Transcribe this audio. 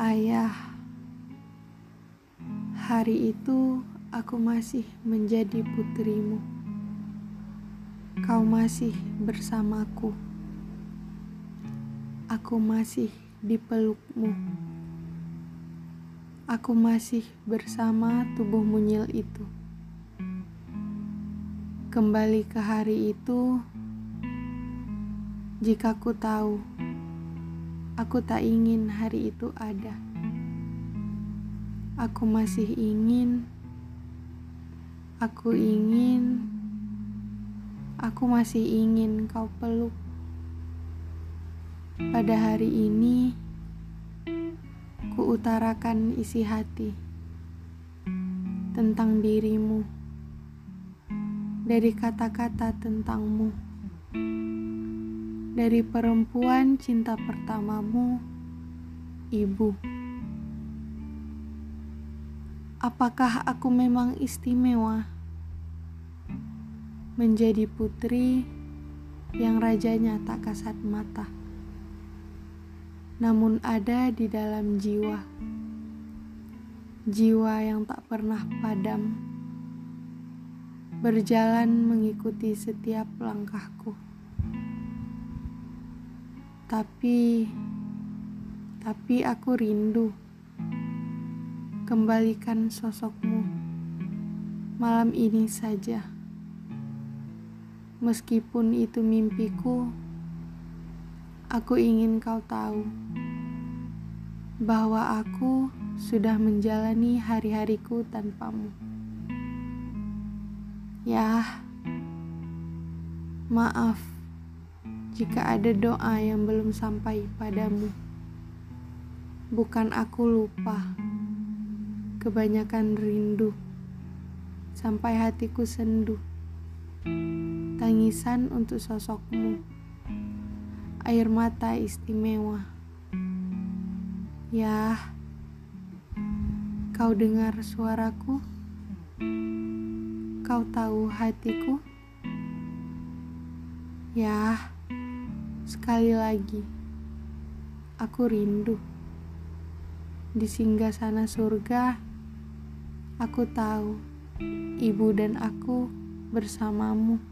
Ayah, hari itu aku masih menjadi putrimu. Kau masih bersamaku. Aku masih dipelukmu. Aku masih bersama tubuh munyil itu. Kembali ke hari itu, jika ku tahu Aku tak ingin hari itu ada. Aku masih ingin, aku ingin, aku masih ingin kau peluk. Pada hari ini, ku utarakan isi hati tentang dirimu dari kata-kata tentangmu dari perempuan cinta pertamamu, ibu. Apakah aku memang istimewa menjadi putri yang rajanya tak kasat mata, namun ada di dalam jiwa, jiwa yang tak pernah padam, berjalan mengikuti setiap langkahku. Tapi, tapi aku rindu. Kembalikan sosokmu malam ini saja. Meskipun itu mimpiku, aku ingin kau tahu bahwa aku sudah menjalani hari-hariku tanpamu. Ya, maaf jika ada doa yang belum sampai padamu. Bukan aku lupa, kebanyakan rindu, sampai hatiku sendu. Tangisan untuk sosokmu, air mata istimewa. Ya, kau dengar suaraku? Kau tahu hatiku? Ya, Sekali lagi, aku rindu. Di singgah sana surga, aku tahu ibu dan aku bersamamu.